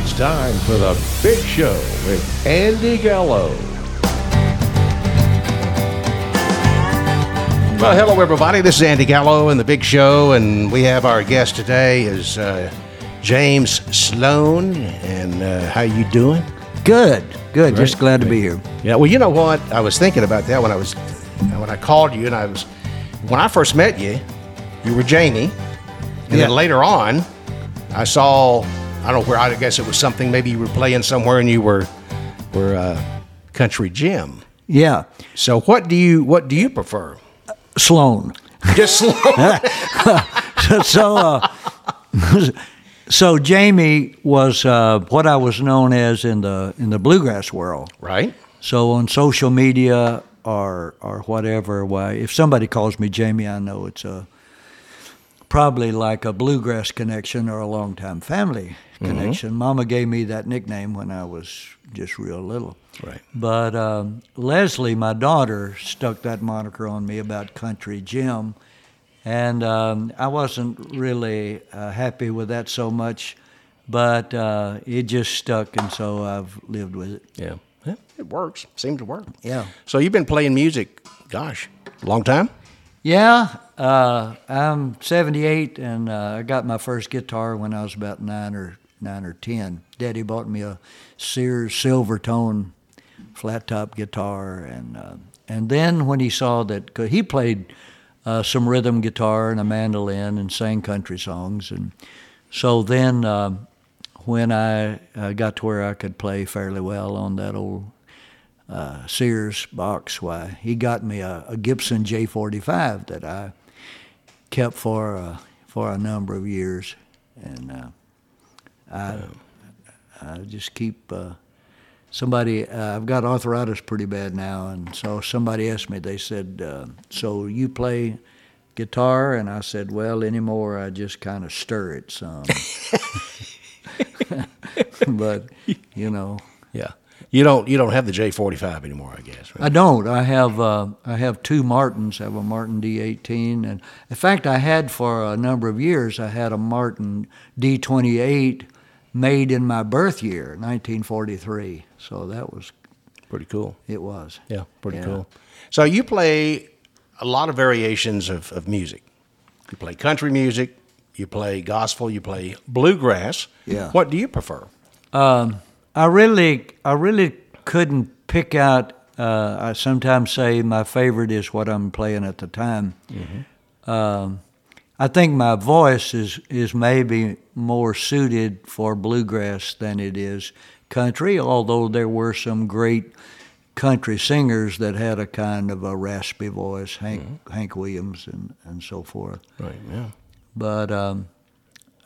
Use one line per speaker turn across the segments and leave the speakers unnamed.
It's time for the big show with Andy Gallo. Well, hello everybody. This is Andy Gallo and the Big Show, and we have our guest today is uh, James Sloan. And uh, how you doing?
Good, good.
Great,
Just glad to be here.
Yeah. Well, you know what? I was thinking about that when I was when I called you, and I was when I first met you, you were Jamie, and
Yeah.
then later on, I saw I don't know where I guess it was something maybe you were playing somewhere and you were were uh, Country Jim.
Yeah,
So what do you what do you prefer?
Sloan.
Just Sloan.
so, uh, so Jamie was uh, what I was known as in the in the bluegrass world.
right?
So on social media or or whatever, why if somebody calls me Jamie, I know it's a probably like a bluegrass connection or a longtime family connection. Mama gave me that nickname when I was just real little.
Right.
But um, Leslie, my daughter, stuck that moniker on me about Country Jim, and um, I wasn't really uh, happy with that so much, but uh, it just stuck, and so I've lived with it.
Yeah. Yeah, It works. Seems to work.
Yeah.
So you've been playing music, gosh, a long time?
Yeah, uh, I'm 78, and uh, I got my first guitar when I was about nine or nine or ten. Daddy bought me a Sears Silvertone flat top guitar, and uh, and then when he saw that 'cause he played uh, some rhythm guitar and a mandolin and sang country songs, and so then uh, when I uh, got to where I could play fairly well on that old uh, Sears box. Why he got me a, a Gibson J45 that I kept for uh, for a number of years, and uh, I I just keep. Uh, somebody, uh, I've got arthritis pretty bad now, and so somebody asked me. They said, uh, "So you play guitar?" And I said, "Well, anymore, I just kind of stir it some." but you know.
Yeah. You don't you don't have the J forty five anymore, I guess. Right?
I don't. I have uh, I have two Martins. I have a Martin D18, and in fact, I had for a number of years. I had a Martin D28 made in my birth year, 1943. So that was
Pretty cool.
it was.
Yeah, pretty
Yeah.
cool. So you play a lot of variations of, of music. You play country music, you play gospel, you play bluegrass.
Yeah.
What do you prefer?
Um, I really, I really couldn't pick out. Uh, I sometimes say my favorite is what I'm playing at the time. Um, I think my voice is is maybe more suited for bluegrass than it is country. Although there were some great country singers that had a kind of a raspy voice, Hank Hank Williams and and so forth
Right, yeah.
but um,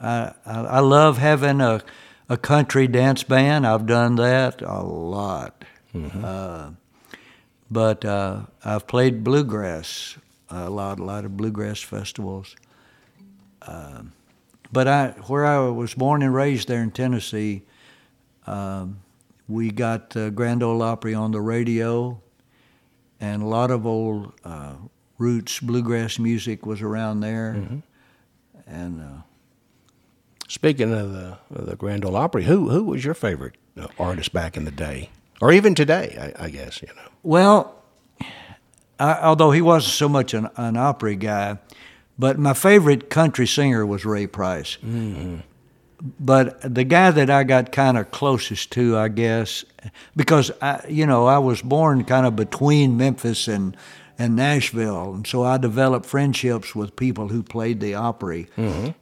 I, I I love having a a country dance band. I've done that a lot, uh, but uh, I've played bluegrass a lot, a lot of bluegrass festivals. Um, but I, where I was born and raised there in Tennessee, um, we got uh, Grand Ole Opry on the radio, and a lot of old uh, roots bluegrass music was around there, and uh,
Speaking of the of the Grand Ole Opry, who who was your favorite uh, artist back in the day, or even today? I, I guess you know.
Well, I, although he wasn't so much an, an Opry guy, but my favorite country singer was Ray Price. But the guy that I got kind of closest to, I guess, because I, you know, I was born kind of between Memphis and and Nashville, and so I developed friendships with people who played the Opry,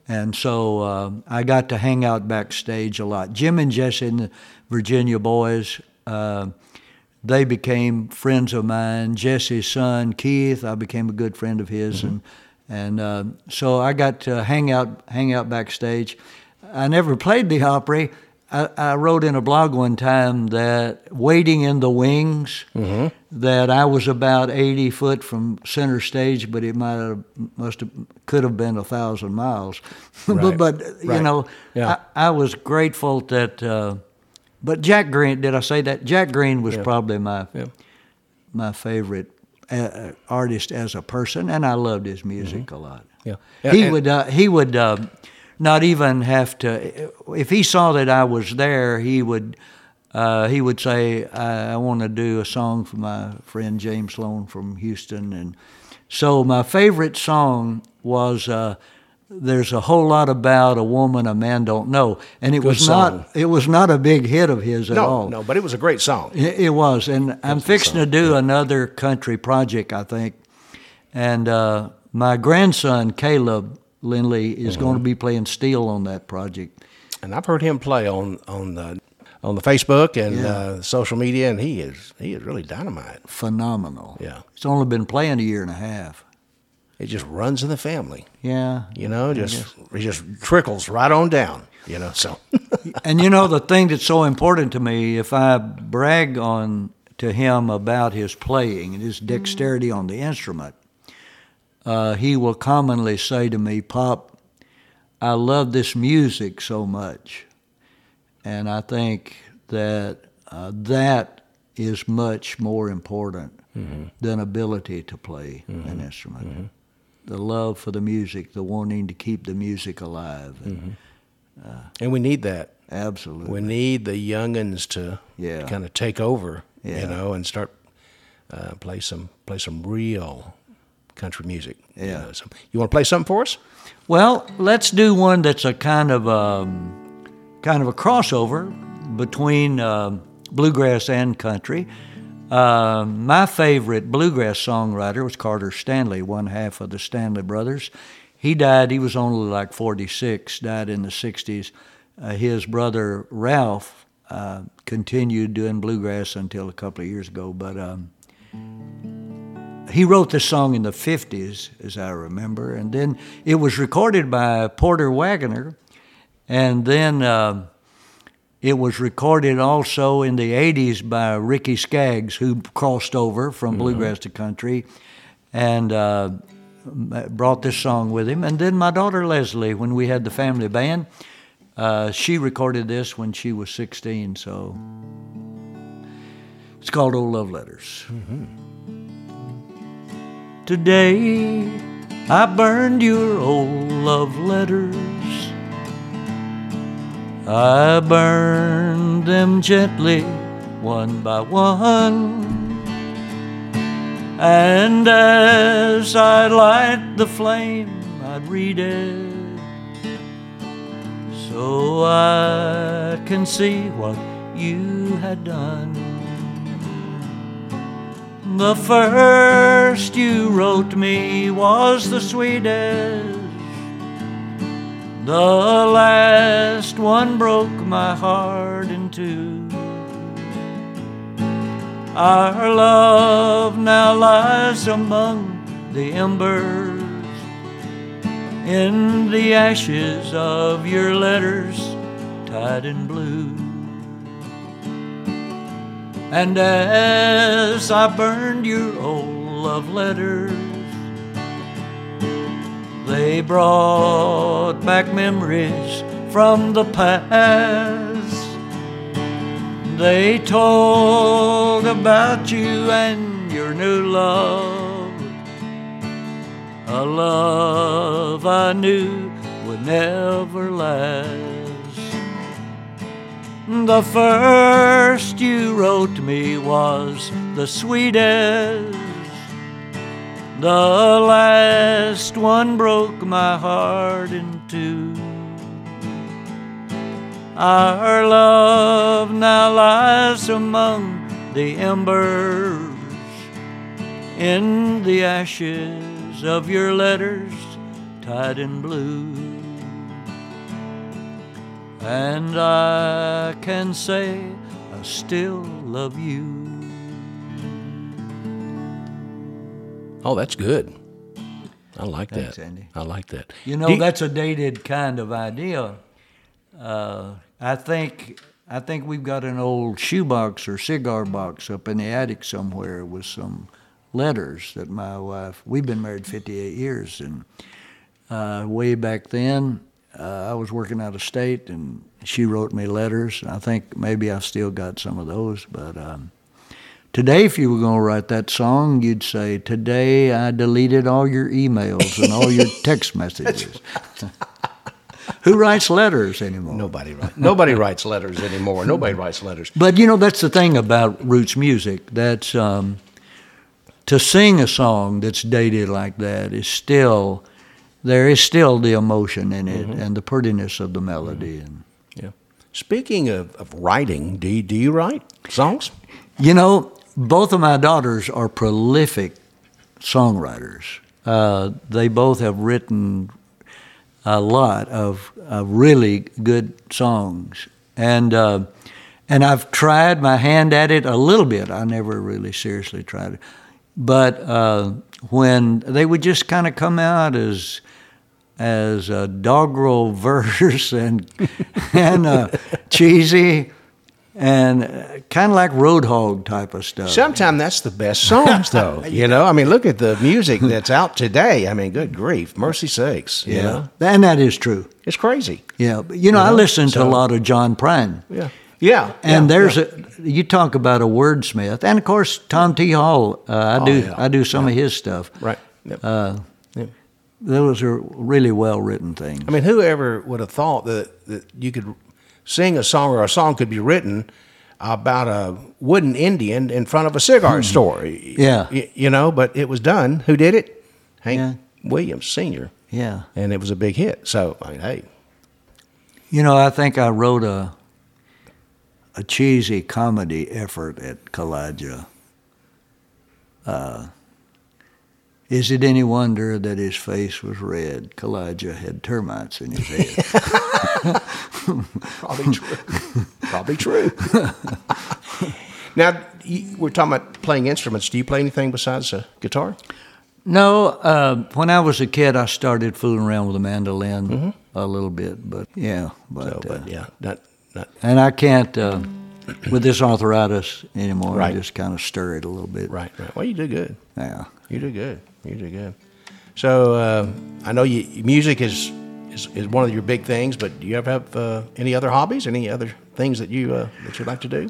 and so uh, I got to hang out backstage a lot. Jim and Jesse and the Virginia Boys. Uh, they became friends of mine. Jesse's son Keith, I became a good friend of his, and and uh, so I got to hang out hang out backstage. I never played the Opry. I, I wrote in a blog one time that waiting in the wings, that I was about eighty foot from center stage, but it might have must have could have been a thousand miles.
Right.
but but you know,
Yeah.
I, I was grateful that. Uh, but Jack Greene, did I say that? Jack Greene was probably my
Yeah.
my favorite uh, artist as a person, and I loved his music a lot.
Yeah. Yeah,
he
and-
would uh, he would uh, not even have to. If he saw that I was there, he would uh, he would say, "I, I want to do a song for my friend James Sloan from Houston." And so my favorite song was. Uh, there's a whole lot about a woman a man don't know, and it
Good
was
song.
not it was not a big hit of his at
No,
all.
no, but it was a great song.
It, it was, and I'm fixing to do another country project, I think. And uh, my grandson Caleb Lindley is going to be playing steel on that project.
And I've heard him play on on the on the Facebook and
Yeah.
uh, social media, and he is he is really dynamite.
Phenomenal.
Yeah.
He's only been playing a year and a half.
It just runs in the family,
Yeah.
you know. Just it just trickles right on down, you know. So
and you know the thing that's so important to me, if I brag on to him about his playing and his dexterity on the instrument, uh, he will commonly say to me, "Pop, I love this music so much," and I think that uh, that is much more important than ability to play an instrument. The love for the music, the wanting to keep the music alive. And
and we need that.
Absolutely.
We need the youngins to
Yeah.
kind of take over,
Yeah.
you know, and start uh, play some play some real country music. you
Yeah.
know. So you want to play something for us?
Well, let's do one that's a kind of um, kind of a crossover between um, bluegrass and country. Uh, my favorite bluegrass songwriter was Carter Stanley, one half of the Stanley Brothers. He died. He was only like 46. Died in the 60s. Uh, his brother Ralph uh, continued doing bluegrass until a couple of years ago, but. Um, he wrote this song in the 50s, as I remember, and then it was recorded by Porter Wagoner, and then uh, it was recorded also in the 80s by Ricky Skaggs, who crossed over from bluegrass to country and uh, brought this song with him. And then my daughter Leslie, when we had the family band, uh, she recorded this when she was 16, so it's called Old Love Letters. Today I burned your old love letters. I burned them gently, one by one. And as I light the flame, I'd read it. So I can see what you had done. The first you wrote me was the sweetest. The last one broke my heart in two. Our love now lies among the embers, in the ashes of your letters, tied in blue. And as I burned your old oh, love letters, they brought back memories from the past. They told about you and your new love, a love I knew would never last. The first you wrote me was the sweetest. The last one broke my heart in two. Our love now lies among the embers, in the ashes of your letters tied in blue. And I can say I still love you.
Oh, that's good. I like
Thanks,
that.
Andy.
I like that.
You know, that's a dated kind of idea. Uh, I think I think we've got an old shoebox or cigar box up in the attic somewhere with some letters that my wife. We've been married 58 years, and uh, way back then, uh, I was working out of state, and she wrote me letters. I think maybe I've still got some of those, but. Um, Today, if you were going to write that song, you'd say, Today I deleted all your emails and all your text messages. Who writes letters anymore?
Nobody writes. Nobody writes letters anymore. Nobody writes letters.
But you know, that's the thing about roots music. That's um, to sing a song that's dated like that is still there is still the emotion in it and the prettiness of the melody. And
Yeah. Speaking of, of writing, do you, do you write songs?
you know, both of my daughters are prolific songwriters. Uh, they both have written a lot of, of really good songs, and uh, and I've tried my hand at it a little bit. I never really seriously tried it, but uh, when they would just kind of come out as as a doggerel verse and and uh, cheesy and kind of like roadhog type of stuff.
Sometimes that's the best songs, though. You know, I mean, look at the music that's out today. I mean, good grief, mercy sakes. You know,
and that is true.
it's crazy.
Yeah, you know, I
know,
listen to a lot of John Prine.
Yeah, yeah.
And
yeah,
there's
yeah.
a you talk about a wordsmith, and of course Tom T. Hall. Uh, I do
yeah.
I do some of his stuff.
right. Yep.
Uh,
Yep.
those are really well written things.
I mean, whoever would have thought that, that you could sing a song or a song could be written about a wooden Indian in front of a cigar store?
Hmm. Yeah.
Y- you know, but it was done. Who did it? Hank
Yeah.
Williams Sr.
Yeah,
And it was a big hit. So, I mean, hey,
you know, I think I wrote a a cheesy comedy effort at Kaw-Liga. Uh, is it any wonder that his face was red? Kaw-Liga had termites in his head.
probably true. probably true. now, we're talking about playing instruments. Do you play anything besides a guitar?
No, uh, when I was a kid, I started fooling around with a mandolin a little bit, but yeah, but,
No,
uh,
yeah, not, not.
and I can't uh, with this arthritis anymore.
Right.
I just kind of stir it a little bit.
Right, right. Well, you do good.
Yeah.
You do good. You do good. So uh, I know you music is, is is one of your big things, but do you ever have uh, any other hobbies? Any other things that you uh, that you like to do?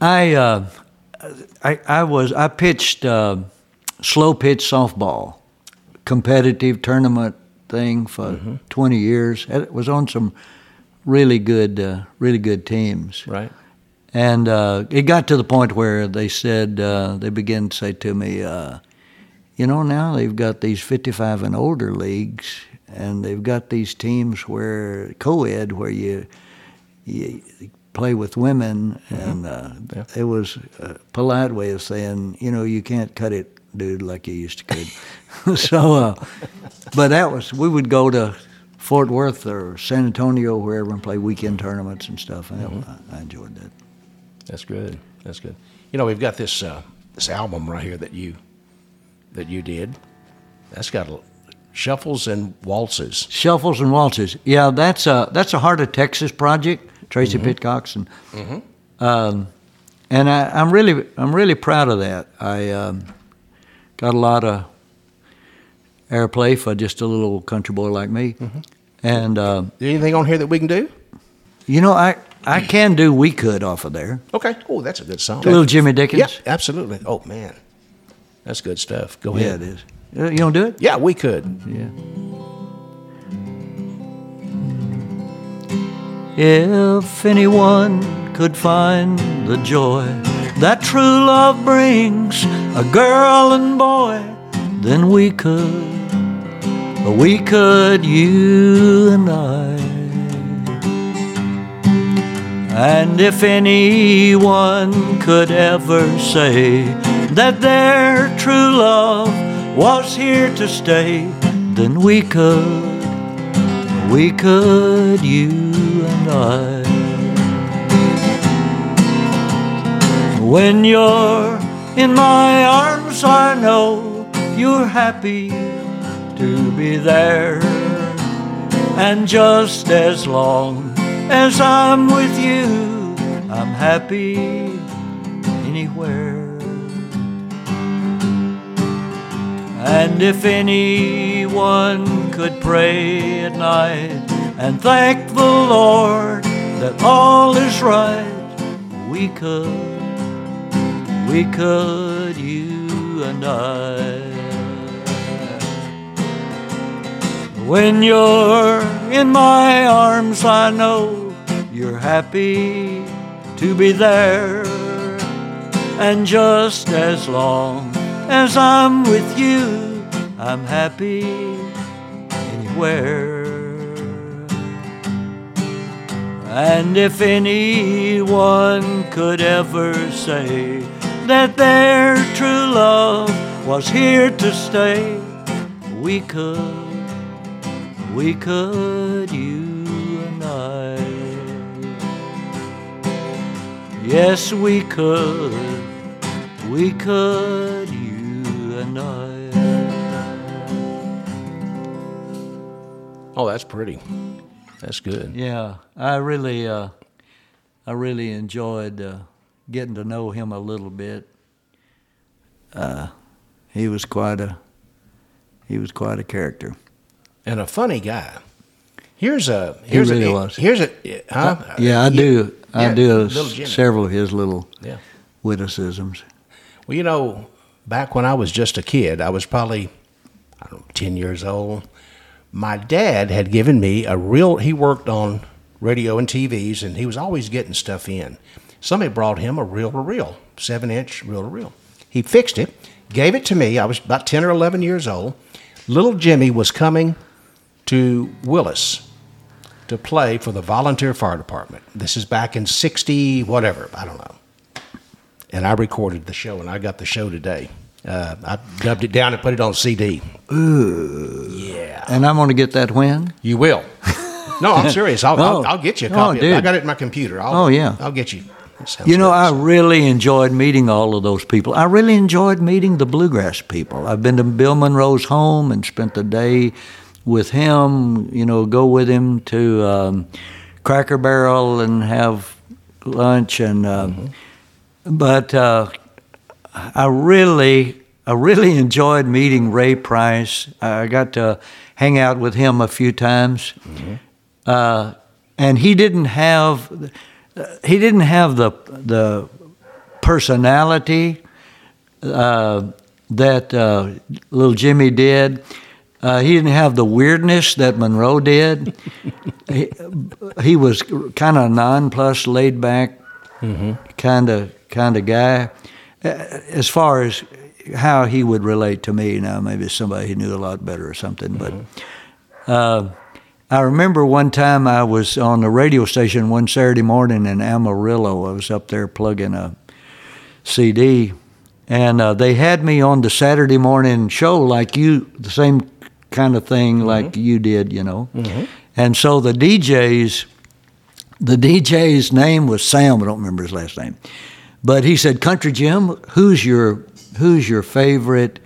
I, uh, I, I was I pitched uh, slow pitch softball, competitive tournament thing for 20 years. It was on some really good, uh, really good teams.
Right.
And uh, it got to the point where they said, uh, they began to say to me, uh, you know, now they've got these 55 and older leagues, and they've got these teams where co ed, where you, you play with women. And uh, it was a polite way of saying, you know, you can't cut it, dude, like you used to could. so, uh, but that was, we would go to Fort Worth or San Antonio, wherever, and play weekend tournaments and stuff. And that- I, I enjoyed that.
That's good. That's good. You know, we've got this uh, this album right here that you that you did. That's got a- shuffles and waltzes.
Shuffles and waltzes. Yeah, that's a that's a Heart of Texas project. Tracy Pitcox and um, and I, I'm really I'm really proud of that. I um, got a lot of airplay for just a little country boy like me, and uh,
Anything on here that we can do?
you know I I can do We Could off of there.
Okay. Oh, that's a good song.
A little Jimmy Dickens.
Yeah, absolutely. Oh man, that's good stuff. Go ahead.
Yeah, it is. Uh, You don't do it?
Yeah, we could.
Yeah. If anyone could find the joy that true love brings a girl and boy, then we could, we could, you and I. And if anyone could ever say that their true love was here to stay, then we could, we could, you and I. When you're in my arms, I know you're happy to be there. And just as long as I'm with you, I'm happy anywhere. And if anyone could pray at night and thank the Lord that all is right, we could, we could, you and I. When you're in my arms, I know you're happy to be there. And just as long as I'm with you, I'm happy anywhere. And if anyone could ever say that their true love was here to stay, we could, we could, you and I. Yes, we could, we could, you and I.
Oh, that's pretty. That's good.
Yeah, I really, uh, I really enjoyed uh, getting to know him a little bit. Uh, he was quite a, he was quite a character.
And a funny guy. Here's a here's
really
a
was.
here's a huh?
Uh, yeah, I do. I do several of his little
Yeah.
witticisms.
Well, you know, back when I was just a kid, I was probably, I don't know, 10 years old. My dad had given me a real, he worked on radio and TVs, and he was always getting stuff in. Somebody brought him a reel to reel, seven inch reel to reel. He fixed it, gave it to me. I was about 10 or 11 years old. Little Jimmy was coming to Willis to play for the volunteer fire department. This is back in 60, whatever, I don't know and I recorded the show, and I got the show today. Uh, I dubbed it down and put it on CD. Ooh, yeah,
And I'm going to get that when?
you will. No, I'm serious. I'll,
Oh.
I'll, I'll get you a
Oh,
copy. I got it in my computer. I'll,
Oh, yeah.
I'll get you.
You know. I really enjoyed meeting all of those people. I really enjoyed meeting the bluegrass people. I've been to Bill Monroe's home and spent the day with him. You know, go with him to um, Cracker Barrel and have lunch. And um, but uh, I really, I really enjoyed meeting Ray Price. I got to hang out with him a few times, uh, and he didn't have he didn't have the the personality uh, that uh, little Jimmy did. Uh, he didn't have the weirdness that Monroe did. he, he was kind of nonplussed, laid back, kind of kind of guy. Uh, As far as how he would relate to me now, maybe somebody he knew a lot better or something. But uh, I remember one time I was on the radio station one Saturday morning in Amarillo. I was up there plugging a CD, and uh, they had me on the Saturday morning show like you, the same kind of thing mm-hmm. like you did, you know. Mm-hmm. And so the DJs, the DJ's name was Sam. I don't remember his last name, but he said, "Country Jim, who's your who's your favorite?"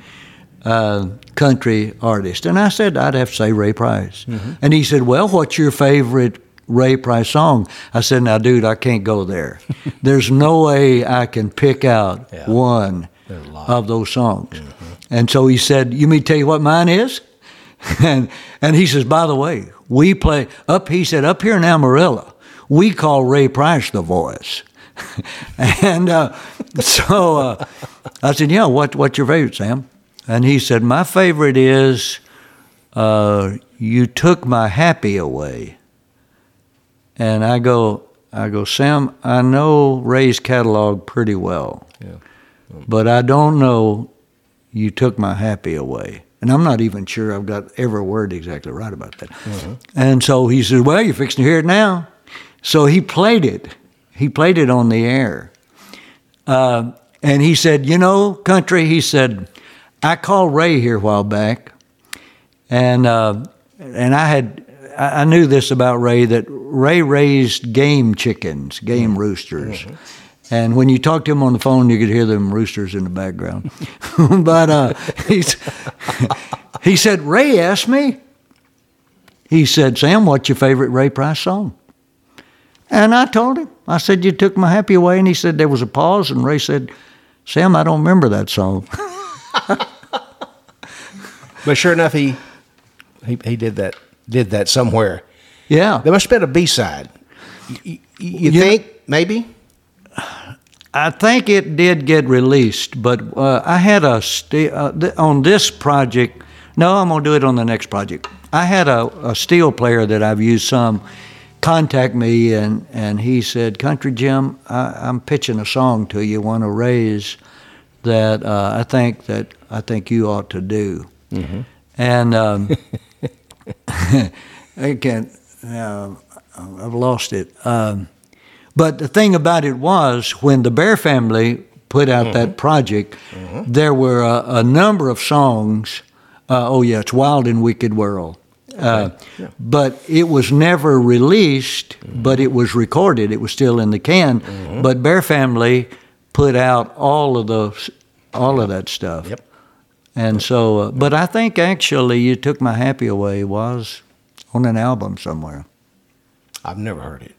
uh, country artist. And I said, I'd have to say Ray Price. Mm-hmm. And he said, Well, what's your favorite Ray Price song? I said, Now, dude, I can't go there. There's no way I can pick out
Yeah.
one
There's a lot.
of those songs. And so he said, You mean tell you what mine is? and and he says, by the way, we play up. He said, up here in Amarillo, we call Ray Price the voice. and uh, so uh, I said, yeah, what what's your favorite, Sam? And he said, my favorite is uh, you took my happy away. And I go, I go, Sam, I know Ray's catalog pretty well,
Yeah.
but I don't know you took my happy away. And I'm not even sure I've got every word exactly right about that. And so he said, Well, you're fixing to hear it now. So he played it. He played it on the air. Uh, and he said, You know, country, he said, I called Ray here a while back. And, uh, and I had, I I knew this about Ray that Ray raised game chickens, game roosters. And when you talked to him on the phone, you could hear them roosters in the background. but uh, he said, Ray asked me, he said, Sam, what's your favorite Ray Price song? And I told him, I said, You took my happy away. And he said, There was a pause. And Ray said, Sam, I don't remember that song.
But sure enough, he, he he did that did that somewhere.
yeah.
There must have been a B side. You, you
Yeah.
think maybe?
I think it did get released, but uh, I had a st- uh, th- on this project. No, I'm gonna do it on the next project. I had a, a steel player that I've used some contact me, and, and he said, Country Jim, I, I'm pitching a song to you, want to raise that uh, I think that I think you ought to do. And um, I can't. Uh, I've lost it. Um, but the thing about it was, when the Bear family put out that project, there were a, a number of songs. Uh, oh yeah, it's Wild and Wicked World. Uh, But it was never released, but it was recorded. It was still in the can. But Bear Family put out all of those, all of that stuff.
Yep.
And so, uh, but I think actually, you took my happy away was on an album somewhere.
I've never heard it.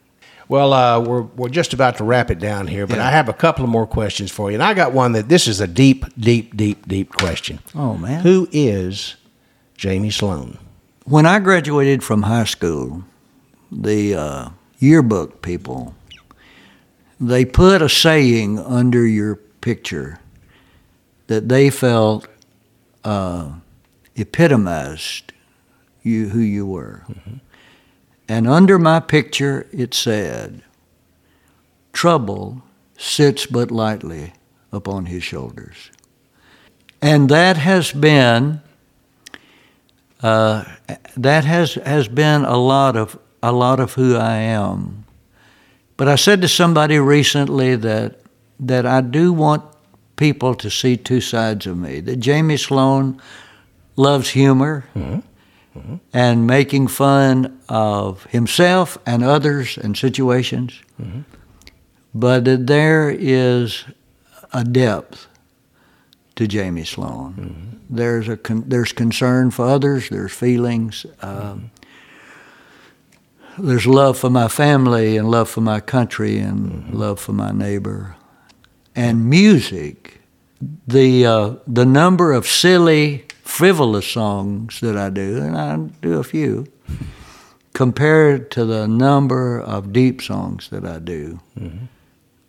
Well, uh, we're we're just about to wrap it down here, but
Yeah.
I have a couple of more questions for you, and I got one that this is a deep, deep, deep, deep question.
Oh man!
Who is Jamie Sloan?
When I graduated from high school, the uh, yearbook people they put a saying under your picture that they felt uh, epitomized you who you were. And under my picture it said, "Trouble sits but lightly upon his shoulders," and that has been uh, that has has been a lot of a lot of who I am. But I said to somebody recently that that I do want people to see two sides of me. That Jamie Sloan loves humor and making fun of himself and others and situations. But there is a depth to Jamie Sloan. There's a con- there's concern for others. There's feelings. Um, there's love for my family and love for my country and love for my neighbor, and music. The uh, the number of silly, frivolous songs that I do, and I do a few, compared to the number of deep songs that I do,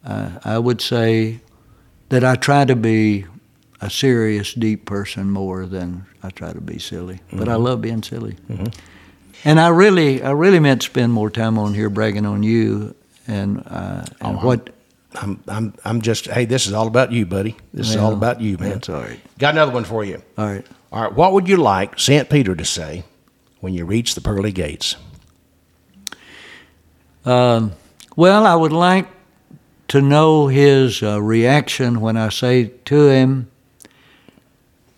uh, I would say that I try to be a serious, deep person more than I try to be silly. But I love being silly. And I really, I really meant to spend more time on here bragging on you and, uh, and what.
I'm I'm I'm just hey, this is all about you, buddy. This is all about you, man.
that's all right.
Got another one for you.
All right.
All right, what would you like St. Peter to say when you reach the pearly gates?
Um, well, I would like to know his uh, reaction when I say to him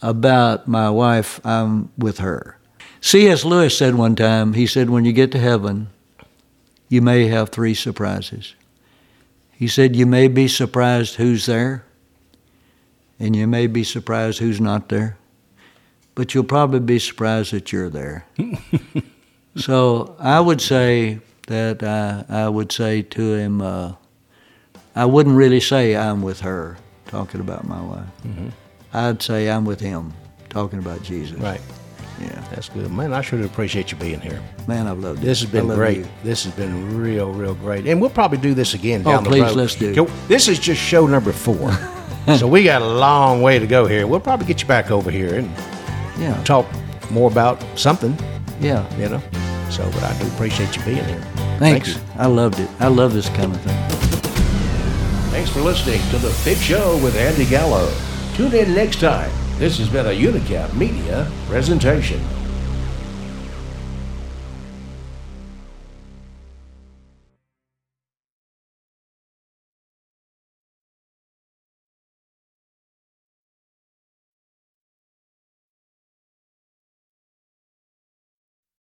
about my wife, I'm with her. C.S. Lewis said one time, he said, when you get to heaven, you may have three surprises. He said, you may be surprised who's there, and you may be surprised who's not there, but you'll probably be surprised that you're there. so I would say that I, I would say to him, uh, I wouldn't really say I'm with her, talking about my wife. I'd say I'm with him, talking about Jesus.
Right.
Yeah.
That's good. Man, I sure do appreciate you being here.
Man, I've loved it.
This has been great.
you.
This has been real, real great. And we'll probably do this again
Oh,
down the
please,
road.
let's do.
Okay, This is just show number four. so we got a long way to go here. We'll probably get you back over here and
Yeah.
talk more about something,
Yeah.
you know. So, but I do appreciate you being here.
Thanks. I loved it. I love this kind of thing.
Thanks for listening to The Big Show with Andy Gallo. Tune in next time. This has been a Unicap Media presentation.